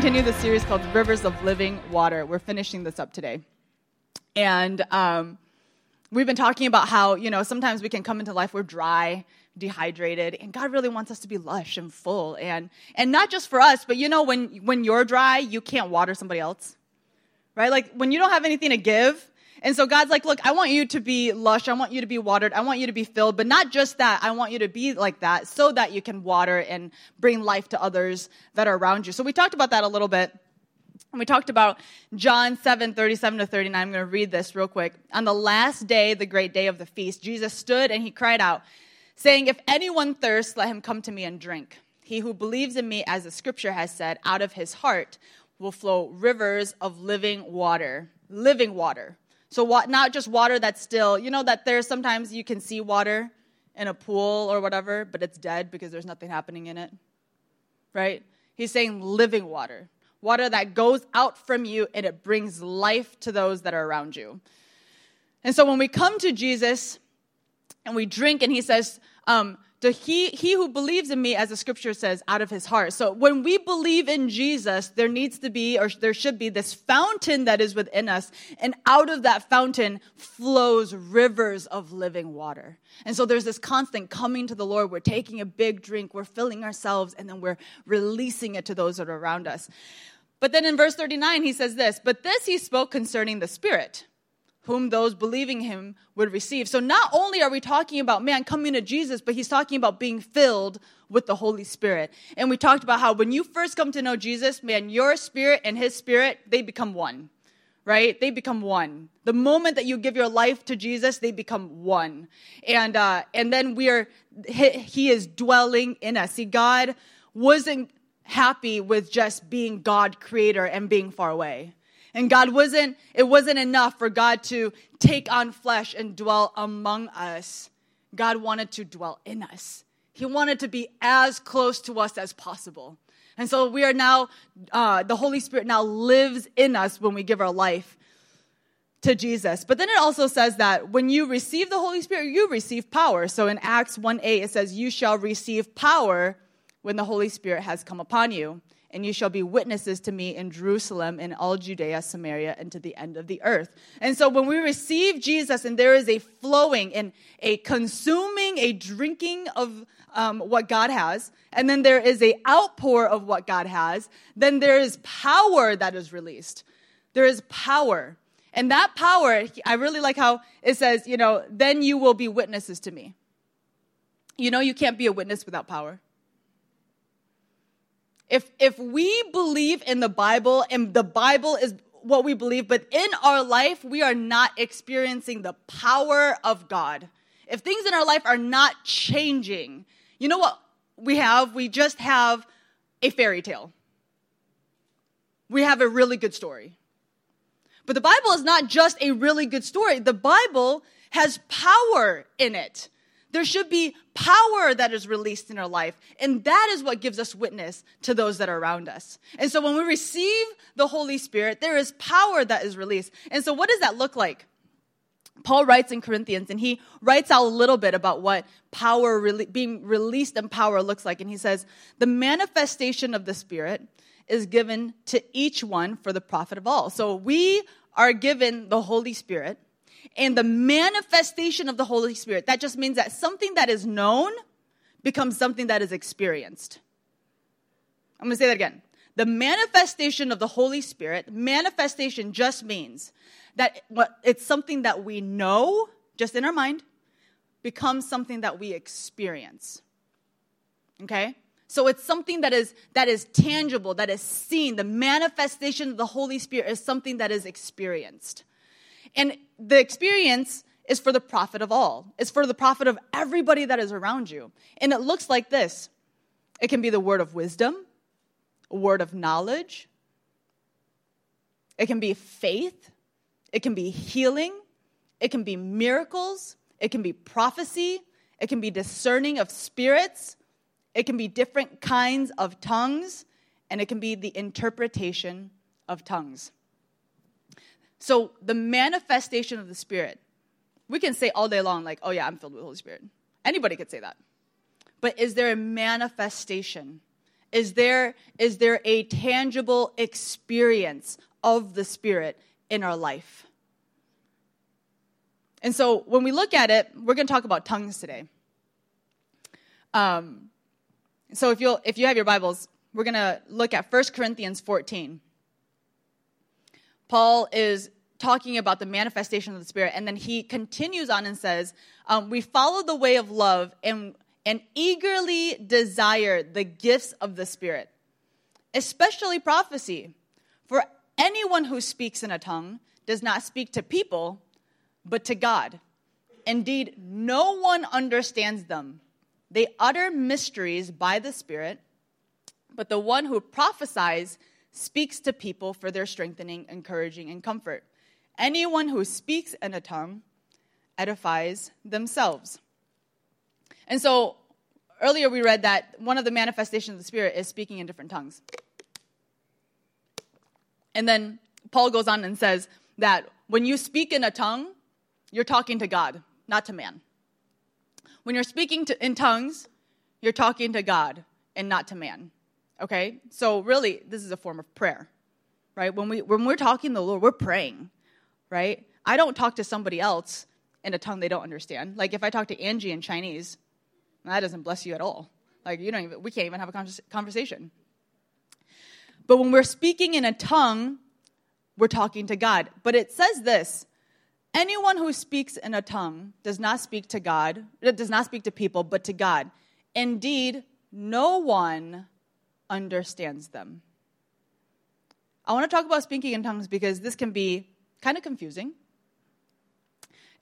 continue the series called Rivers of Living Water. We're finishing this up today. And um, we've been talking about how, you know, sometimes we can come into life, we're dry, dehydrated, and God really wants us to be lush and full. And, and not just for us, but you know, when, when you're dry, you can't water somebody else, right? Like when you don't have anything to give, and so God's like, look, I want you to be lush. I want you to be watered. I want you to be filled. But not just that. I want you to be like that so that you can water and bring life to others that are around you. So we talked about that a little bit. And we talked about John 7, 37 to 39. I'm going to read this real quick. On the last day, the great day of the feast, Jesus stood and he cried out, saying, If anyone thirsts, let him come to me and drink. He who believes in me, as the scripture has said, out of his heart will flow rivers of living water. Living water. So what, not just water that's still, you know that there's sometimes you can see water in a pool or whatever, but it's dead because there's nothing happening in it. Right? He's saying living water. Water that goes out from you and it brings life to those that are around you. And so when we come to Jesus and we drink and he says, um, to he, he who believes in me, as the scripture says, out of his heart. So when we believe in Jesus, there needs to be, or there should be, this fountain that is within us. And out of that fountain flows rivers of living water. And so there's this constant coming to the Lord. We're taking a big drink, we're filling ourselves, and then we're releasing it to those that are around us. But then in verse 39, he says this, but this he spoke concerning the Spirit whom those believing him would receive. So not only are we talking about man coming to Jesus, but he's talking about being filled with the Holy Spirit. And we talked about how when you first come to know Jesus, man, your spirit and his spirit, they become one. Right? They become one. The moment that you give your life to Jesus, they become one. And uh, and then we are he, he is dwelling in us. See, God wasn't happy with just being God creator and being far away. And God wasn't, it wasn't enough for God to take on flesh and dwell among us. God wanted to dwell in us. He wanted to be as close to us as possible. And so we are now, uh, the Holy Spirit now lives in us when we give our life to Jesus. But then it also says that when you receive the Holy Spirit, you receive power. So in Acts 1 8, it says, You shall receive power when the Holy Spirit has come upon you and you shall be witnesses to me in Jerusalem, in all Judea, Samaria, and to the end of the earth. And so when we receive Jesus and there is a flowing and a consuming, a drinking of um, what God has, and then there is a outpour of what God has, then there is power that is released. There is power. And that power, I really like how it says, you know, then you will be witnesses to me. You know, you can't be a witness without power. If, if we believe in the Bible and the Bible is what we believe, but in our life, we are not experiencing the power of God. If things in our life are not changing, you know what we have? We just have a fairy tale. We have a really good story. But the Bible is not just a really good story, the Bible has power in it. There should be power that is released in our life. And that is what gives us witness to those that are around us. And so when we receive the Holy Spirit, there is power that is released. And so what does that look like? Paul writes in Corinthians, and he writes out a little bit about what power, being released and power looks like. And he says, The manifestation of the Spirit is given to each one for the profit of all. So we are given the Holy Spirit and the manifestation of the Holy Spirit. That just means that something that is known becomes something that is experienced. I'm going to say that again. The manifestation of the Holy Spirit, manifestation just means that it's something that we know just in our mind becomes something that we experience. Okay? So it's something that is that is tangible, that is seen. The manifestation of the Holy Spirit is something that is experienced. And the experience is for the profit of all. It's for the profit of everybody that is around you. And it looks like this. It can be the word of wisdom, a word of knowledge, it can be faith, it can be healing, it can be miracles, it can be prophecy, it can be discerning of spirits, it can be different kinds of tongues, and it can be the interpretation of tongues. So the manifestation of the Spirit, we can say all day long, like, oh yeah, I'm filled with the Holy Spirit. Anybody could say that. But is there a manifestation? Is there, is there a tangible experience of the Spirit in our life? And so when we look at it, we're going to talk about tongues today. Um, so if, you'll, if you have your Bibles, we're going to look at 1 Corinthians 14. Paul is talking about the manifestation of the Spirit, and then he continues on and says, um, We follow the way of love and, and eagerly desire the gifts of the Spirit, especially prophecy. For anyone who speaks in a tongue does not speak to people, but to God. Indeed, no one understands them. They utter mysteries by the Spirit, but the one who prophesies speaks to people for their strengthening, encouraging, and comfort. Anyone who speaks in a tongue edifies themselves. And so earlier we read that one of the manifestations of the Spirit is speaking in different tongues. And then Paul goes on and says that when you speak in a tongue, you're talking to God, not to man. When you're speaking to, in tongues, you're talking to God and not to man. Okay? So really, this is a form of prayer, right? When, we, when we're talking to the Lord, we're praying, right? I don't talk to somebody else in a tongue they don't understand. Like if I talk to Angie in Chinese, that doesn't bless you at all. Like you don't even, we can't even have a conversation. But when we're speaking in a tongue, we're talking to God. But it says this anyone who speaks in a tongue does not speak to God, it does not speak to people, but to God. Indeed, no one understands them. I want to talk about speaking in tongues because this can be kind of confusing.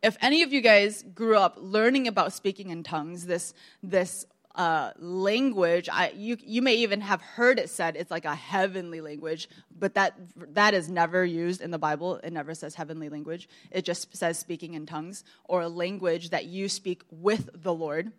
If any of you guys grew up learning about speaking in tongues, this, this uh, language, I, you, you may even have heard it said it's like a heavenly language, but that, that is never used in the Bible. It never says heavenly language. It just says speaking in tongues or a language that you speak with the Lord.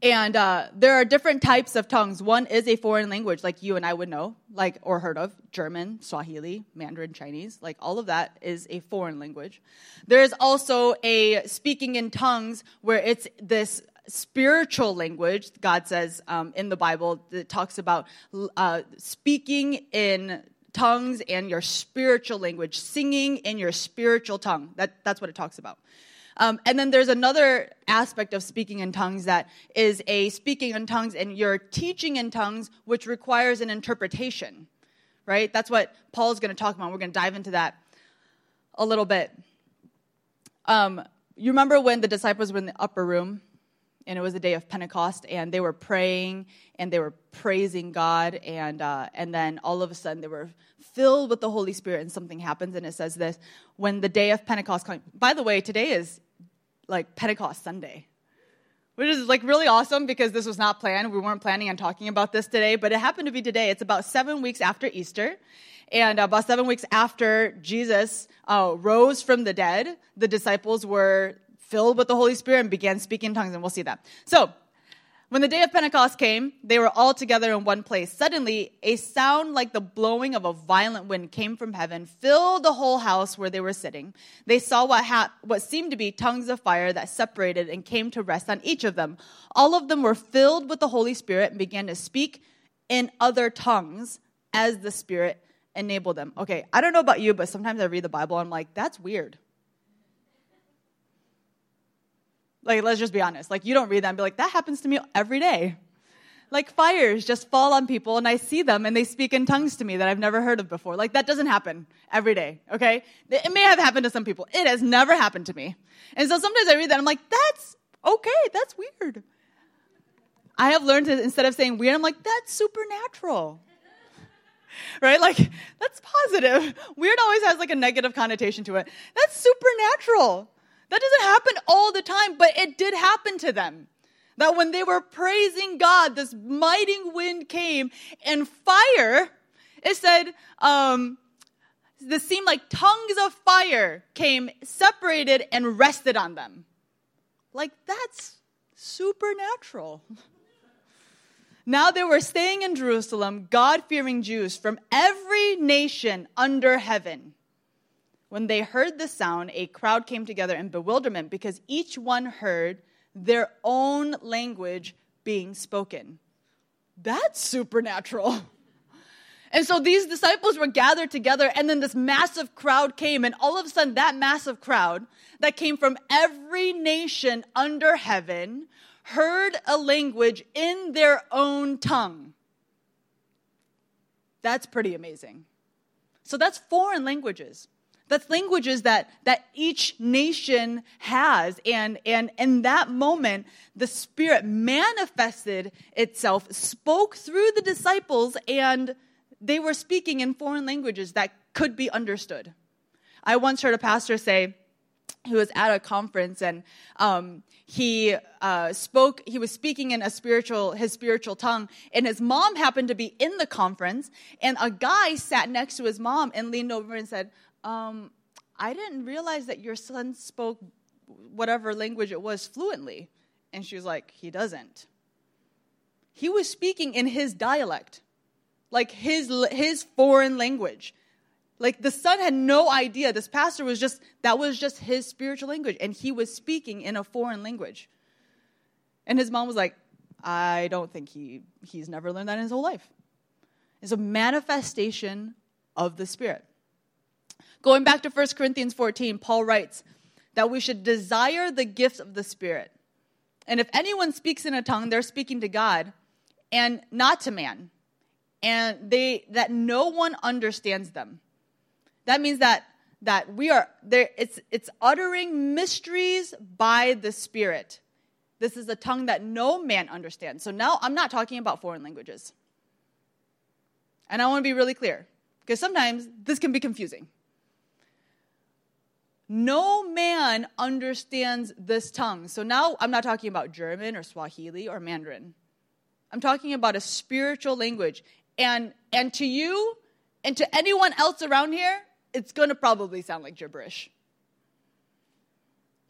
And uh, there are different types of tongues. One is a foreign language, like you and I would know, like or heard of German, Swahili, Mandarin, Chinese. Like all of that is a foreign language. There is also a speaking in tongues where it's this spiritual language. God says um, in the Bible that talks about uh, speaking in tongues and your spiritual language, singing in your spiritual tongue. That, that's what it talks about. Um, and then there's another aspect of speaking in tongues that is a speaking in tongues and you're teaching in tongues, which requires an interpretation, right? That's what Paul's going to talk about. We're going to dive into that a little bit. Um, you remember when the disciples were in the upper room and it was the day of Pentecost, and they were praying and they were praising God, and uh, and then all of a sudden they were filled with the Holy Spirit, and something happens, and it says this: when the day of Pentecost comes. By the way, today is like Pentecost Sunday, which is like really awesome because this was not planned. We weren't planning on talking about this today, but it happened to be today. It's about seven weeks after Easter. And about seven weeks after Jesus uh, rose from the dead, the disciples were filled with the Holy Spirit and began speaking in tongues, and we'll see that. So, when the day of Pentecost came, they were all together in one place. Suddenly, a sound like the blowing of a violent wind came from heaven, filled the whole house where they were sitting. They saw what, ha- what seemed to be tongues of fire that separated and came to rest on each of them. All of them were filled with the Holy Spirit and began to speak in other tongues as the Spirit enabled them. Okay, I don't know about you, but sometimes I read the Bible I'm like, that's weird. Like, let's just be honest. Like, you don't read that and be like, that happens to me every day. Like, fires just fall on people, and I see them, and they speak in tongues to me that I've never heard of before. Like, that doesn't happen every day, okay? It may have happened to some people. It has never happened to me. And so sometimes I read that, I'm like, that's okay, that's weird. I have learned to, instead of saying weird, I'm like, that's supernatural. right? Like, that's positive. Weird always has like a negative connotation to it. That's supernatural. That doesn't happen all the time, but it did happen to them. That when they were praising God, this mighty wind came and fire, it said, um, this seemed like tongues of fire came, separated, and rested on them. Like, that's supernatural. Now they were staying in Jerusalem, God fearing Jews from every nation under heaven. When they heard the sound, a crowd came together in bewilderment because each one heard their own language being spoken. that's supernatural. And so these disciples were gathered together, and then this massive crowd came, and all of a sudden, that massive crowd that came from every nation under heaven heard a language in their own tongue. That's pretty amazing. So that's foreign languages. That's languages that, that each nation has. And, and in that moment, the Spirit manifested itself, spoke through the disciples, and they were speaking in foreign languages that could be understood. I once heard a pastor say, he was at a conference and um, he uh, spoke he was speaking in a spiritual his spiritual tongue and his mom happened to be in the conference and a guy sat next to his mom and leaned over and said um, i didn't realize that your son spoke whatever language it was fluently and she was like he doesn't he was speaking in his dialect like his his foreign language like the son had no idea. This pastor was just, that was just his spiritual language. And he was speaking in a foreign language. And his mom was like, I don't think he, he's never learned that in his whole life. It's a manifestation of the Spirit. Going back to 1 Corinthians 14, Paul writes that we should desire the gifts of the Spirit. And if anyone speaks in a tongue, they're speaking to God and not to man. And they that no one understands them. That means that that we are there it's it's uttering mysteries by the spirit. This is a tongue that no man understands. So now I'm not talking about foreign languages. And I want to be really clear because sometimes this can be confusing. No man understands this tongue. So now I'm not talking about German or Swahili or Mandarin. I'm talking about a spiritual language. And and to you and to anyone else around here, it's going to probably sound like gibberish.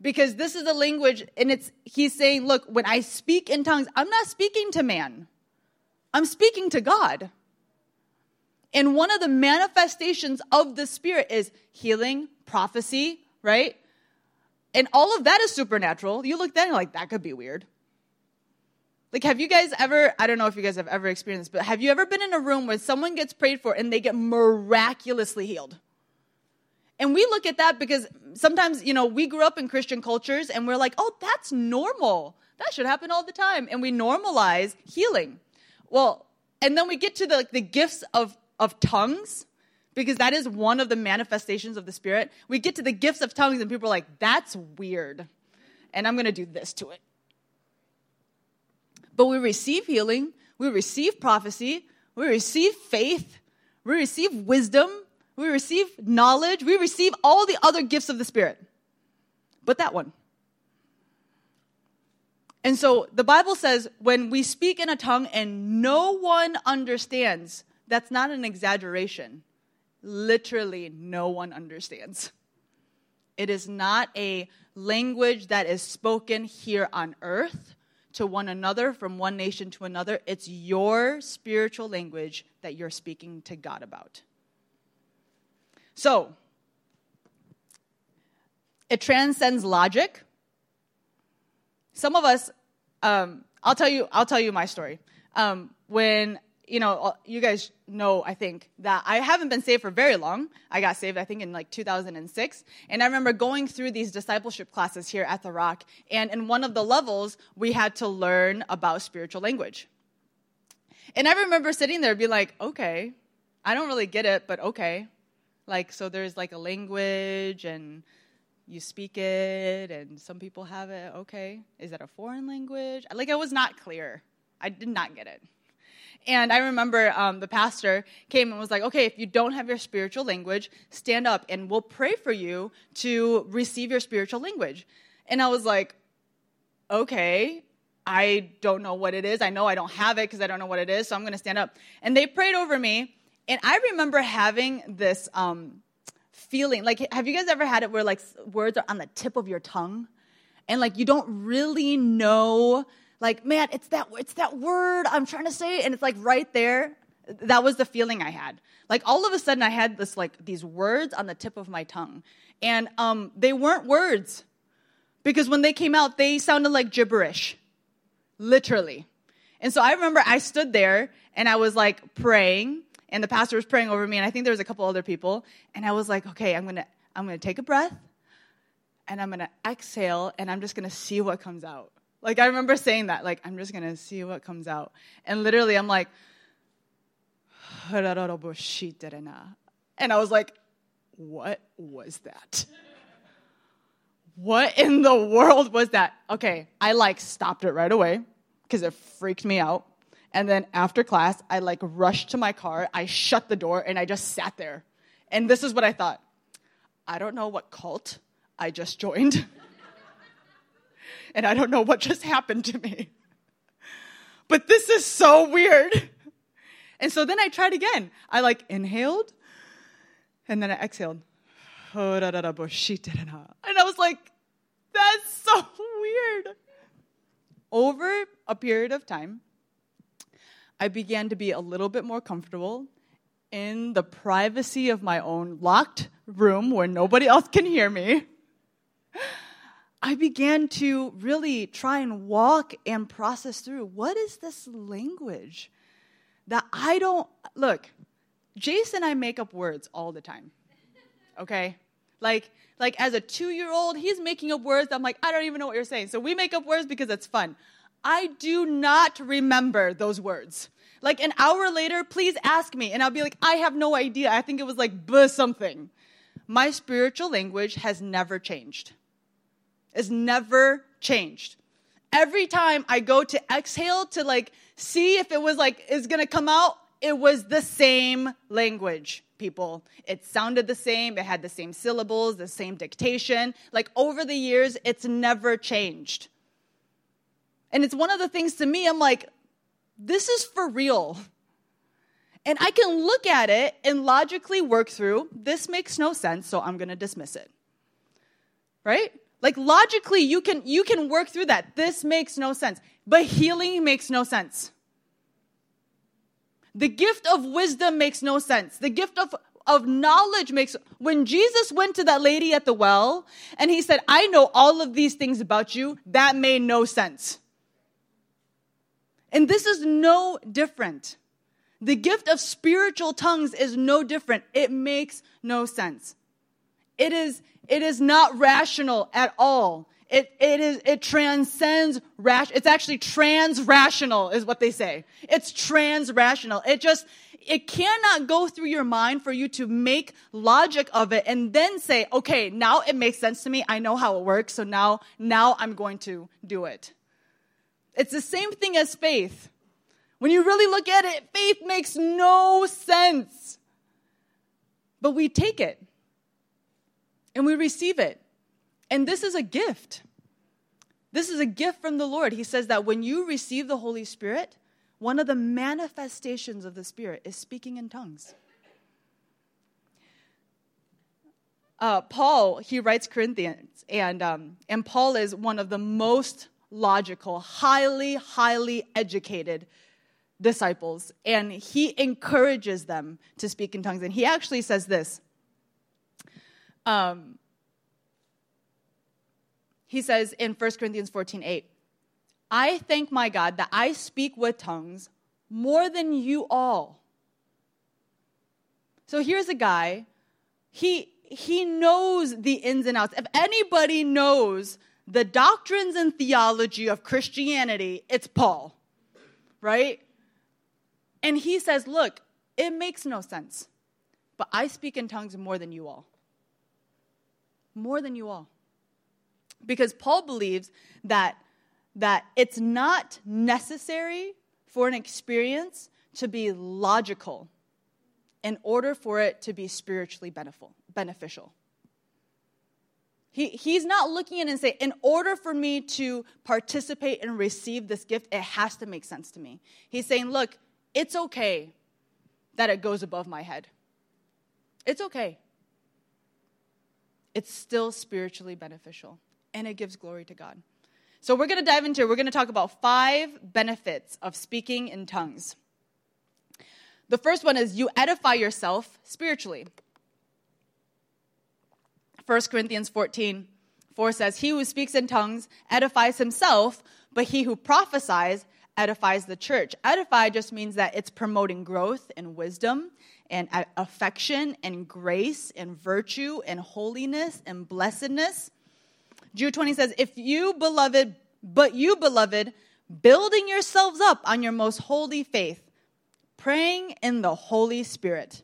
Because this is a language, and it's he's saying, look, when I speak in tongues, I'm not speaking to man. I'm speaking to God. And one of the manifestations of the Spirit is healing, prophecy, right? And all of that is supernatural. You look that and like, that could be weird. Like, have you guys ever, I don't know if you guys have ever experienced but have you ever been in a room where someone gets prayed for and they get miraculously healed? And we look at that because sometimes, you know, we grew up in Christian cultures and we're like, oh, that's normal. That should happen all the time. And we normalize healing. Well, and then we get to the, like, the gifts of, of tongues because that is one of the manifestations of the Spirit. We get to the gifts of tongues and people are like, that's weird. And I'm going to do this to it. But we receive healing, we receive prophecy, we receive faith, we receive wisdom, we receive knowledge, we receive all the other gifts of the Spirit, but that one. And so the Bible says when we speak in a tongue and no one understands, that's not an exaggeration. Literally, no one understands. It is not a language that is spoken here on earth to one another from one nation to another. It's your spiritual language that you're speaking to God about. So, it transcends logic. Some of us, um, I'll tell you, I'll tell you my story. Um, when you know, you guys know, I think, that I haven't been saved for very long. I got saved, I think, in like 2006. And I remember going through these discipleship classes here at The Rock. And in one of the levels, we had to learn about spiritual language. And I remember sitting there being like, okay, I don't really get it, but okay. Like, so there's like a language and you speak it, and some people have it. Okay. Is that a foreign language? Like, I was not clear. I did not get it. And I remember um, the pastor came and was like, okay, if you don't have your spiritual language, stand up and we'll pray for you to receive your spiritual language. And I was like, okay, I don't know what it is. I know I don't have it because I don't know what it is, so I'm going to stand up. And they prayed over me. And I remember having this um, feeling like, have you guys ever had it where like words are on the tip of your tongue? And like you don't really know, like, man, it's that, it's that word I'm trying to say. And it's like right there. That was the feeling I had. Like all of a sudden I had this, like these words on the tip of my tongue. And um, they weren't words because when they came out, they sounded like gibberish, literally. And so I remember I stood there and I was like praying and the pastor was praying over me and I think there was a couple other people and I was like, okay, I'm to I'm to take a breath and I'm to exhale and I'm just to see what comes out. Like I remember saying that, like I'm just to see what comes out. And literally I'm like and I was like, what was that? What in the world was that? Okay, I like stopped it right away because it freaked me out. And then after class, I like rushed to my car, I shut the door, and I just sat there. And this is what I thought I don't know what cult I just joined. and I don't know what just happened to me. But this is so weird. And so then I tried again. I like inhaled and then I exhaled. And I was like, that's so weird. Over a period of time, I began to be a little bit more comfortable in the privacy of my own locked room where nobody else can hear me. I began to really try and walk and process through what is this language that I don't look. Jason and I make up words all the time. Okay? Like, like as a two year old, he's making up words. I'm like, I don't even know what you're saying. So we make up words because it's fun. I do not remember those words. Like an hour later, please ask me. And I'll be like, I have no idea. I think it was like buh something. My spiritual language has never changed. It's never changed. Every time I go to exhale to like see if it was like is gonna come out, it was the same language, people. It sounded the same, it had the same syllables, the same dictation. Like over the years, it's never changed. And it's one of the things to me, I'm like, this is for real. And I can look at it and logically work through this makes no sense, so I'm going to dismiss it. Right? Like logically you can you can work through that. This makes no sense. But healing makes no sense. The gift of wisdom makes no sense. The gift of, of knowledge makes, when Jesus went to that lady at the well and he said, I know all of these things about you, that made no sense. And this is no different. The gift of spiritual tongues is no different. It makes no sense. It is, it is not rational at all. It, it is, it transcends rash, it's actually trans-rational is what they say. It's trans-rational. It just, it cannot go through your mind for you to make logic of it and then say, okay, now it makes sense to me. I know how it works. So now, now I'm going to do it. It's the same thing as faith. When you really look at it, faith makes no sense. But we take it and we receive it. And this is a gift. This is a gift from the Lord. He says that when you receive the Holy Spirit, one of the manifestations of the Spirit is speaking in tongues. Uh, Paul, he writes Corinthians, and, um, and Paul is one of the most logical, highly, highly educated disciples. And he encourages them to speak in tongues. And he actually says this um, he says in 1 Corinthians 14 8, I thank my God that I speak with tongues more than you all. So here's a guy, he, he knows the ins and outs. If anybody knows the doctrines and theology of Christianity, it's Paul, right? And he says, Look, it makes no sense, but I speak in tongues more than you all. More than you all because Paul believes that, that it's not necessary for an experience to be logical in order for it to be spiritually beneficial. He, he's not looking at it and saying, in order for me to participate and receive this gift, it has to make sense to me. He's saying, look, it's okay that it goes above my head. It's okay. It's still spiritually beneficial and it gives glory to God. So we're going to dive into, we're going to talk about five benefits of speaking in tongues. The first one is you edify yourself spiritually. 1 Corinthians 14, 4 says, He who speaks in tongues edifies himself, but he who prophesies edifies the church. Edify just means that it's promoting growth and wisdom and affection and grace and virtue and holiness and blessedness. Jude 20 says, If you, beloved, but you, beloved, building yourselves up on your most holy faith, praying in the Holy Spirit.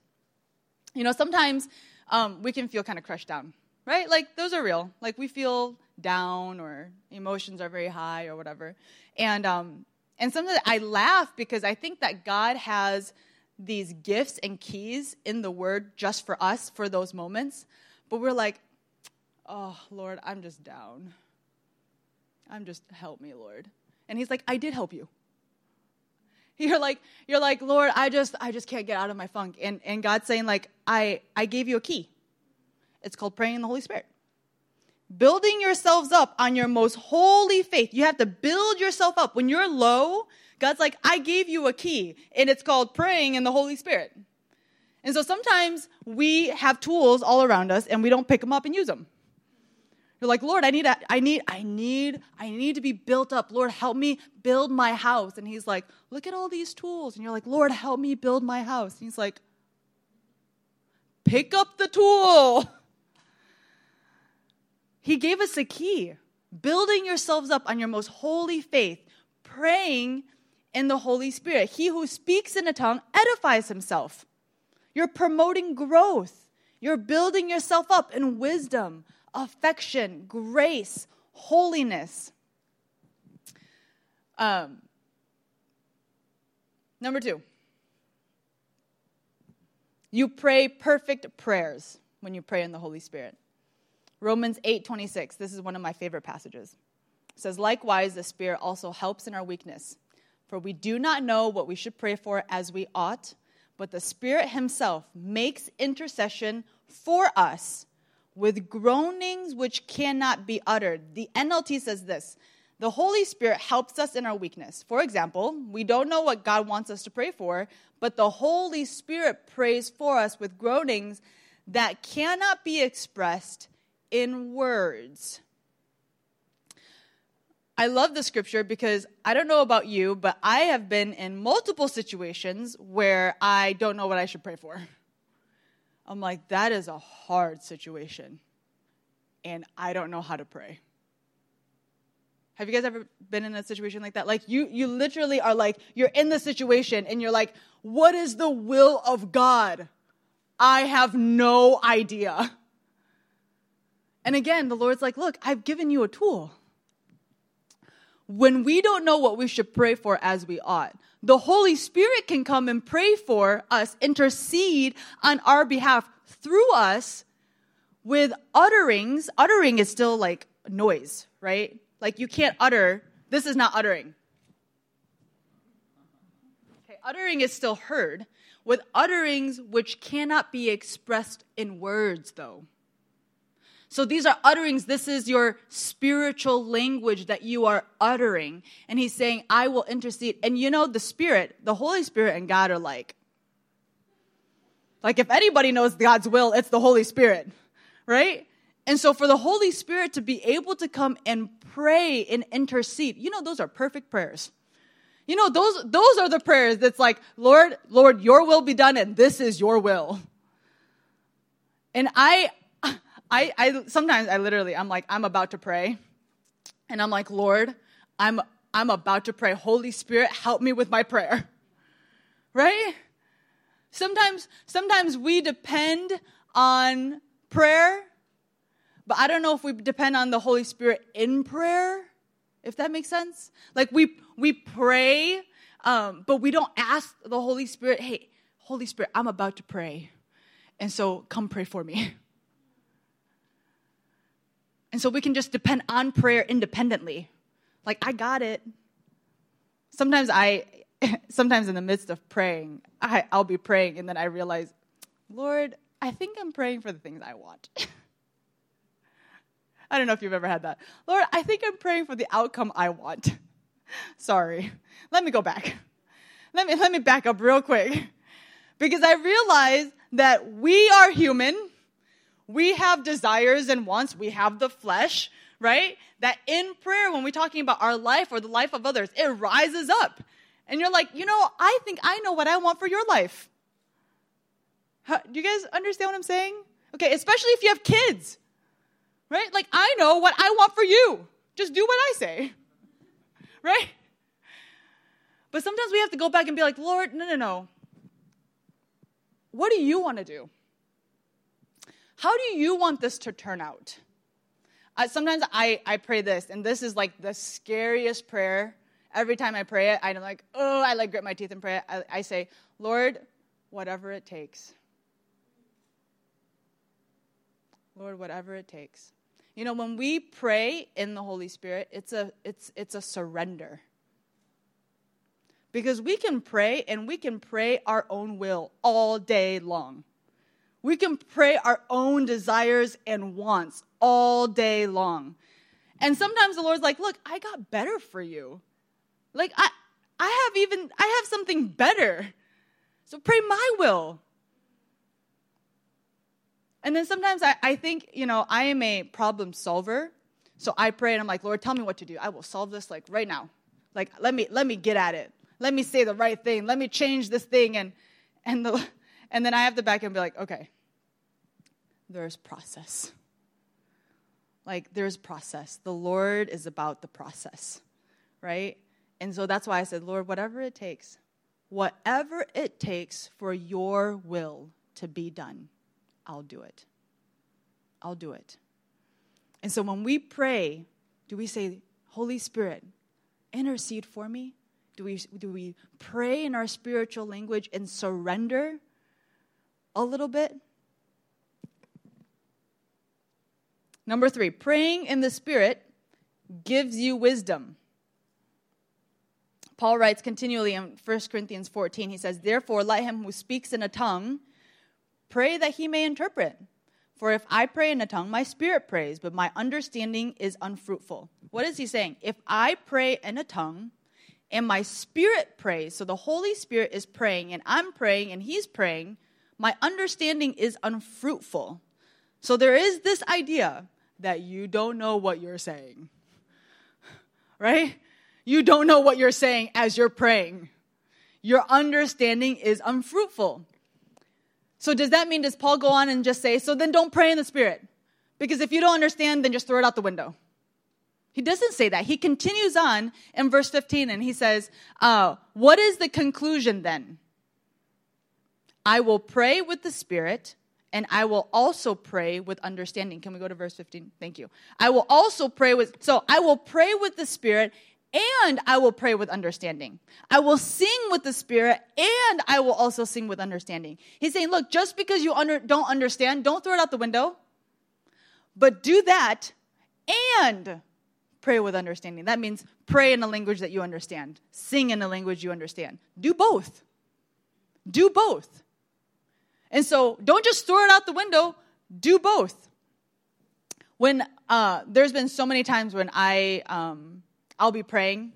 You know, sometimes um, we can feel kind of crushed down, right? Like, those are real. Like, we feel down or emotions are very high or whatever. And, um, and sometimes I laugh because I think that God has these gifts and keys in the Word just for us for those moments. But we're like, oh, Lord, I'm just down. I'm just, help me, Lord. And He's like, I did help you. You're like, you're like, Lord, I just, I just can't get out of my funk. And, and God's saying, like, I, I gave you a key. It's called praying in the Holy Spirit building yourselves up on your most holy faith. You have to build yourself up. When you're low, God's like, I gave you a key, and it's called praying in the Holy Spirit. And so sometimes we have tools all around us and we don't pick them up and use them. You're like, Lord, I need, a, I need, I need, I need to be built up. Lord, help me build my house. And He's like, look at all these tools. And you're like, Lord, help me build my house. And He's like, pick up the tool. He gave us a key building yourselves up on your most holy faith, praying in the Holy Spirit. He who speaks in a tongue edifies himself. You're promoting growth. You're building yourself up in wisdom, affection, grace, holiness. Um, number two, you pray perfect prayers when you pray in the Holy Spirit. Romans 8:26. This is one of my favorite passages. It says, "Likewise the Spirit also helps in our weakness, for we do not know what we should pray for as we ought, but the Spirit himself makes intercession for us with groanings which cannot be uttered." The NLT says this, the Holy Spirit helps us in our weakness. For example, we don't know what God wants us to pray for, but the Holy Spirit prays for us with groanings that cannot be expressed in words. I love the scripture because I don't know about you, but I have been in multiple situations where I don't know what I should pray for. I'm like, that is a hard situation, and I don't know how to pray. Have you guys ever been in a situation like that? Like you you literally are like you're in the situation and you're like, "What is the will of God?" I have no idea. And again, the Lord's like, look, I've given you a tool. When we don't know what we should pray for as we ought, the Holy Spirit can come and pray for us, intercede on our behalf through us with utterings. Uttering is still like noise, right? Like you can't utter, this is not uttering. Okay, uttering is still heard, with utterings which cannot be expressed in words, though. So these are utterings. This is your spiritual language that you are uttering. And he's saying, I will intercede. And you know, the Spirit, the Holy Spirit and God are like, like if anybody knows God's will, it's the Holy Spirit, right? And so for the Holy Spirit to be able to come and pray and intercede, you know, those are perfect prayers. You know, those, those are the prayers that's like, Lord, Lord, your will be done and this is your will. And I, I, I sometimes I literally I'm like I'm about to pray, and I'm like Lord, I'm I'm about to pray. Holy Spirit, help me with my prayer. Right? Sometimes sometimes we depend on prayer, but I don't know if we depend on the Holy Spirit in prayer. If that makes sense, like we we pray, um, but we don't ask the Holy Spirit, "Hey, Holy Spirit, I'm about to pray, and so come pray for me." And so we can just depend on prayer independently. Like, I got it. Sometimes I, sometimes in the midst of praying, I, I'll be praying and then I realize, Lord, I think I'm praying for the things I want. I don't know if you've ever had that. Lord, I think I'm praying for the outcome I want. Sorry. Let me go back. Let me, let me back up real quick. Because I realize that we are human We have desires and wants. We have the flesh, right? That in prayer, when we're talking about our life or the life of others, it rises up. And you're like, you know, I think I know what I want for your life. How, do you guys understand what I'm saying? Okay, especially if you have kids, right? Like, I know what I want for you. Just do what I say, right? But sometimes we have to go back and be like, Lord, no, no, no. What do you want to do? How do you want this to turn out? Uh, sometimes I, I pray this, and this is like the scariest prayer. Every time I pray it, I'm like, oh, I like grit my teeth and pray it. I, I say, Lord, whatever it takes. Lord, whatever it takes. You know, when we pray in the Holy Spirit, it's a, it's, it's a surrender. Because we can pray and we can pray our own will all day long. We can pray our own desires and wants all day long. And sometimes the Lord's like, look, I got better for you. Like, I, I have even, I have something better. So pray my will. And then sometimes I, I think, you know, I am a problem solver. So I pray and I'm like, Lord, tell me what to do. I will solve this like right now. Like, let me, let me get at it. Let me say the right thing. Let me change this thing. And, and the, and then I have to back and be like, okay, there's process. Like, there's process. The Lord is about the process, right? And so that's why I said, Lord, whatever it takes, whatever it takes for your will to be done, I'll do it. I'll do it. And so when we pray, do we say, Holy Spirit, intercede for me? Do we, do we pray in our spiritual language and surrender a little bit? Number three, praying in the Spirit gives you wisdom. Paul writes continually in 1 Corinthians 14, he says, Therefore, let him who speaks in a tongue pray that he may interpret. For if I pray in a tongue, my spirit prays, but my understanding is unfruitful. What is he saying? If I pray in a tongue and my spirit prays, so the Holy Spirit is praying and I'm praying and he's praying, my understanding is unfruitful. So there is this idea that you don't know what you're saying. Right? You don't know what you're saying as you're praying. Your understanding is unfruitful. So, does that mean, does Paul go on and just say, so then don't pray in the Spirit? Because if you don't understand, then just throw it out the window. He doesn't say that. He continues on in verse 15 and he says, uh, What is the conclusion then? I will pray with the Spirit and I will also pray with understanding. Can we go to verse 15? Thank you. I will also pray with, so I will pray with the Spirit and I will pray with understanding. I will sing with the Spirit and I will also sing with understanding. He's saying, look, just because you under, don't understand, don't throw it out the window, but do that and pray with understanding. That means pray in a language that you understand, sing in a language you understand. Do both. Do both. And so don't just throw it out the window, do both. When uh, there's been so many times when I um, I'll be praying.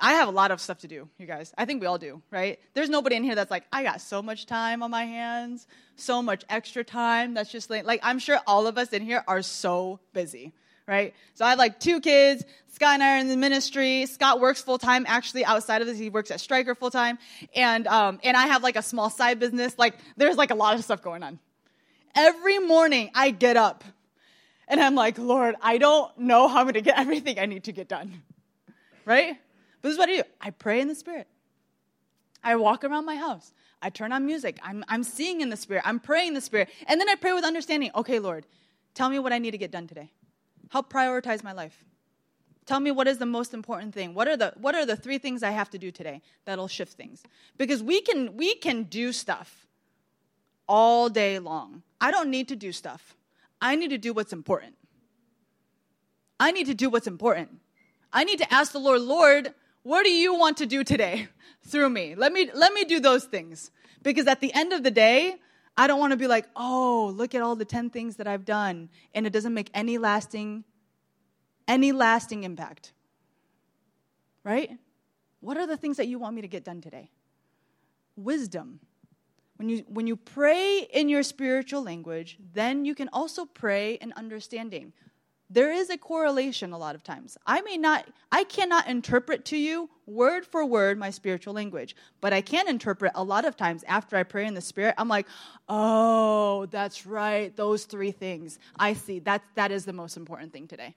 I have a lot of stuff to do, you guys. I think we all do, right? There's nobody in here that's like, I got so much time on my hands, so much extra time. That's just like, like I'm sure all of us in here are so busy, right? So I have like two kids. Scott and I are in the ministry. Scott works full time actually outside of this. He works at Stryker full time. And, um, and I have like a small side business. Like there's like a lot of stuff going on. Every morning I get up and I'm like, Lord, I don't know how I'm going to get everything I need to get done. Right? But this is what I do. I pray in the spirit. I walk around my house. I turn on music. I'm, I'm seeing in the spirit. I'm praying in the spirit. And then I pray with understanding. Okay, Lord, tell me what I need to get done today. Help prioritize my life. Tell me what is the most important thing. What are the what are the three things I have to do today that'll shift things? Because we can we can do stuff all day long. I don't need to do stuff. I need to do what's important. I need to do what's important. I need to ask the Lord, Lord, what do you want to do today through me? Let me let me do those things. Because at the end of the day, I don't want to be like, "Oh, look at all the 10 things that I've done and it doesn't make any lasting any lasting impact. Right? What are the things that you want me to get done today? Wisdom. When you, when you pray in your spiritual language, then you can also pray in understanding. There is a correlation a lot of times. I may not, I cannot interpret to you word for word my spiritual language, but I can interpret a lot of times after I pray in the Spirit. I'm like, oh, that's right, those three things. I see. That, that is the most important thing today.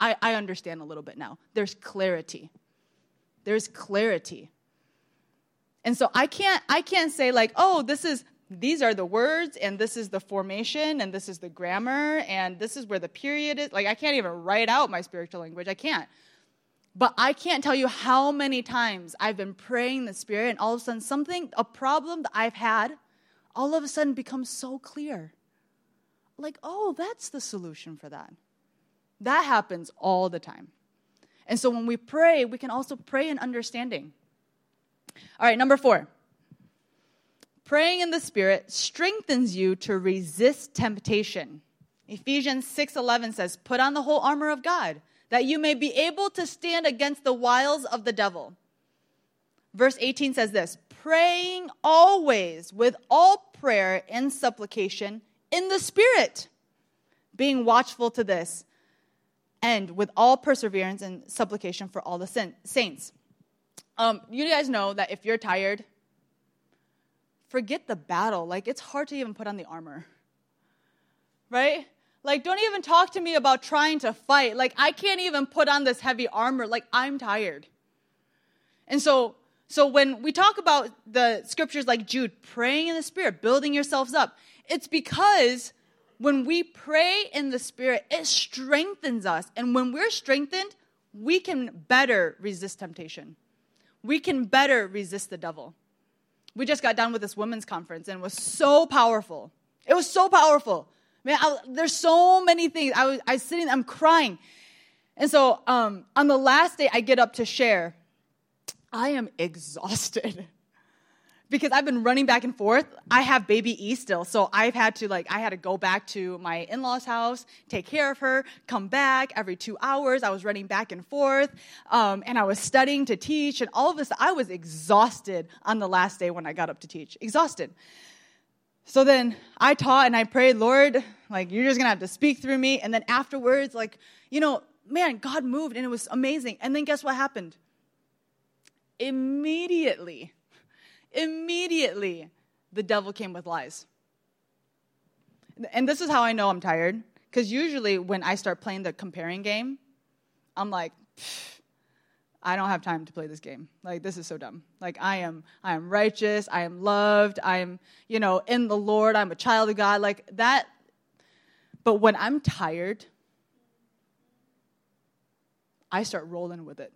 I, I understand a little bit now. There's clarity. There's clarity. And so I can't I can't say like, "Oh, this is these are the words and this is the formation and this is the grammar and this is where the period is." Like I can't even write out my spiritual language. I can't. But I can't tell you how many times I've been praying the spirit and all of a sudden something a problem that I've had all of a sudden becomes so clear. Like, "Oh, that's the solution for that." That happens all the time. And so when we pray, we can also pray in understanding. All right, number four. Praying in the Spirit strengthens you to resist temptation. Ephesians 6:11 says, "Put on the whole armor of God, that you may be able to stand against the wiles of the devil." Verse 18 says this, "Praying always with all prayer and supplication in the Spirit, being watchful to this, and with all perseverance and supplication for all the saints." Um, you guys know that if you're tired, forget the battle. Like, it's hard to even put on the armor. Right? Like, don't even talk to me about trying to fight. Like, I can't even put on this heavy armor. Like, I'm tired. And so, so when we talk about the scriptures like Jude, praying in the Spirit, building yourselves up, it's because when we pray in the Spirit, it strengthens us. And when we're strengthened, we can better resist temptation we can better resist the devil. We just got done with this women's conference and it was so powerful. It was so powerful. Man, I, there's so many things. I was, I was sitting, I'm crying. And so um, on the last day I get up to share, I am exhausted because I've been running back and forth. I have baby E still, so I've had to like I had to go back to my in-laws' house, take care of her, come back every two hours. I was running back and forth, um, and I was studying to teach, and all of this. I was exhausted on the last day when I got up to teach, exhausted. So then I taught and I prayed, Lord, like you're just gonna have to speak through me. And then afterwards, like you know, man, God moved and it was amazing. And then guess what happened? Immediately Immediately, the devil came with lies. And this is how I know I'm tired. Because usually, when I start playing the comparing game, I'm like, I don't have time to play this game. Like this is so dumb. Like I am I am righteous, I am loved, I am, you know, in the Lord, I'm a child of God. Like that but when I'm tired, I start rolling with it.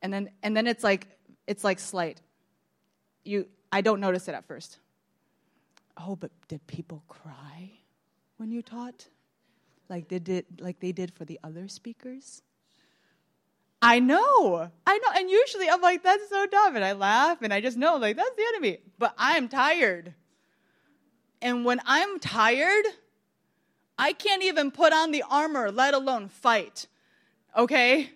And then and then it's like it's like slight you, I don't notice it at first. Oh, but did people cry when you taught? Like they did, like they did for the other speakers? I know, I know, and usually I'm like, that's so dumb, and I laugh, and I just know, like, that's the enemy. But I'm tired, and when I'm tired, I can't even put on the armor, let alone fight. Okay?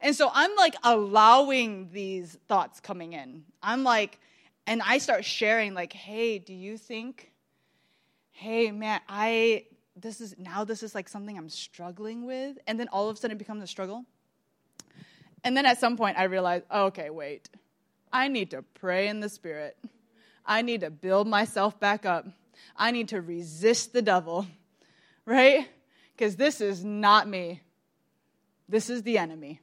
And so I'm like allowing these thoughts coming in. I'm like, and I start sharing, like, hey, do you think, hey, man, I, this is, now this is like something I'm struggling with. And then all of a sudden it becomes a struggle. And then at some point I realize, oh, okay, wait, I need to pray in the spirit. I need to build myself back up. I need to resist the devil, right? Because this is not me. This is the enemy.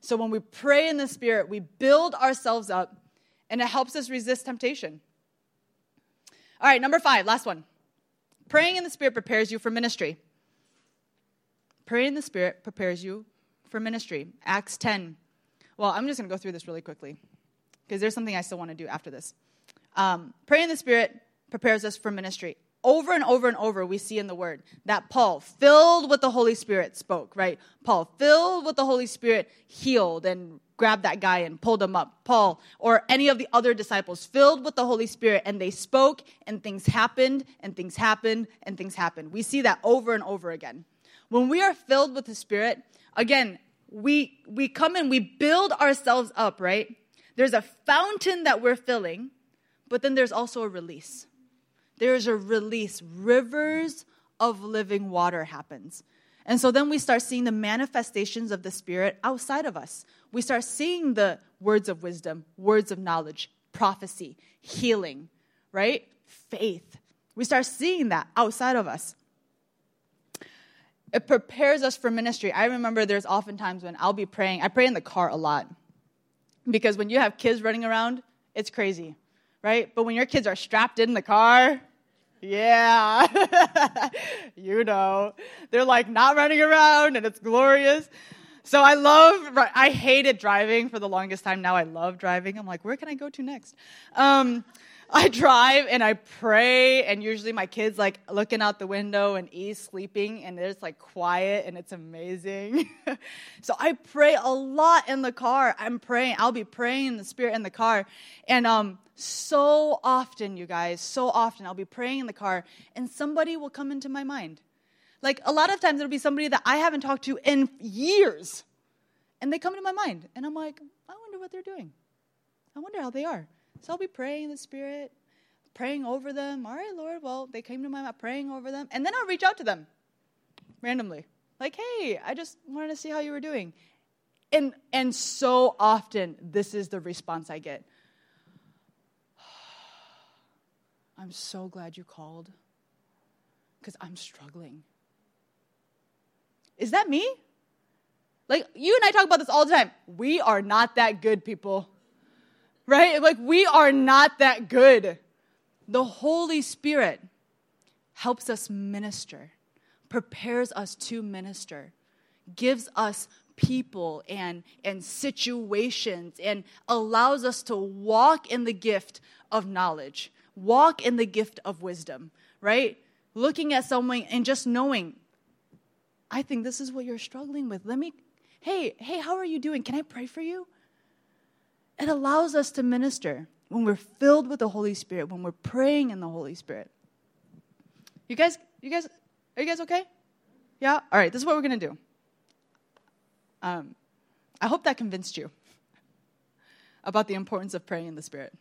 So when we pray in the spirit, we build ourselves up and it helps us resist temptation. All right, number five, last one. Praying in the Spirit prepares you for ministry. Praying in the Spirit prepares you for ministry. Acts 10. Well, I'm just going to go through this really quickly because there's something I still want to do after this. Um, praying in the Spirit prepares us for ministry. Over and over and over, we see in the Word that Paul, filled with the Holy Spirit, spoke, right? Paul, filled with the Holy Spirit, healed and grabbed that guy and pulled him up. Paul or any of the other disciples filled with the Holy Spirit and they spoke and things happened and things happened and things happened. We see that over and over again. When we are filled with the Spirit, again, we we come and we build ourselves up, right? There's a fountain that we're filling, but then there's also a release. There is a release. Rivers of living water happens. And so then we start seeing the manifestations of the Spirit outside of us. We start seeing the words of wisdom, words of knowledge, prophecy, healing, right? Faith. We start seeing that outside of us. It prepares us for ministry. I remember there's often times when I'll be praying. I pray in the car a lot because when you have kids running around, it's crazy, right? But when your kids are strapped in the car, yeah, you know, they're like not running around and it's glorious. So I love, I hated driving for the longest time. Now I love driving. I'm like, where can I go to next? Um, I drive and I pray, and usually my kids like looking out the window and E's sleeping, and it's like quiet and it's amazing. so I pray a lot in the car. I'm praying. I'll be praying in the spirit in the car, and um, so often, you guys, so often I'll be praying in the car, and somebody will come into my mind. Like a lot of times, it'll be somebody that I haven't talked to in years, and they come into my mind, and I'm like, I wonder what they're doing. I wonder how they are. So I'll be praying in the Spirit, praying over them. All right, Lord, well, they came to my mind, praying over them. And then I'll reach out to them randomly. Like, hey, I just wanted to see how you were doing. And, and so often, this is the response I get. I'm so glad you called because I'm struggling. Is that me? Like, you and I talk about this all the time. We are not that good, people right? Like we are not that good. The Holy Spirit helps us minister, prepares us to minister, gives us people and, and situations, and allows us to walk in the gift of knowledge, walk in the gift of wisdom, right? Looking at someone and just knowing, I think this is what you're struggling with. Let me, hey, hey, how are you doing? Can I pray for you? It allows us to minister when we're filled with the Holy Spirit, when we're praying in the Holy Spirit. You guys, you guys, are you guys okay? Yeah? All right, this is what we're going to do. Um, I hope that convinced you about the importance of praying in the Spirit.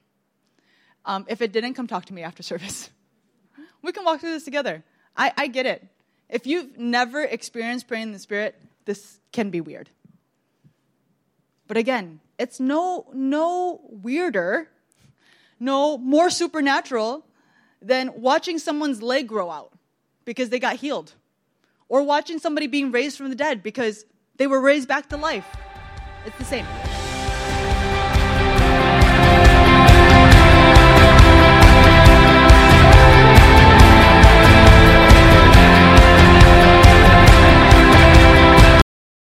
Um, if it didn't, come talk to me after service. we can walk through this together. I, I get it. If you've never experienced praying in the Spirit, this can be weird. But again, it's no, no weirder, no more supernatural than watching someone's leg grow out because they got healed, or watching somebody being raised from the dead because they were raised back to life. It's the same.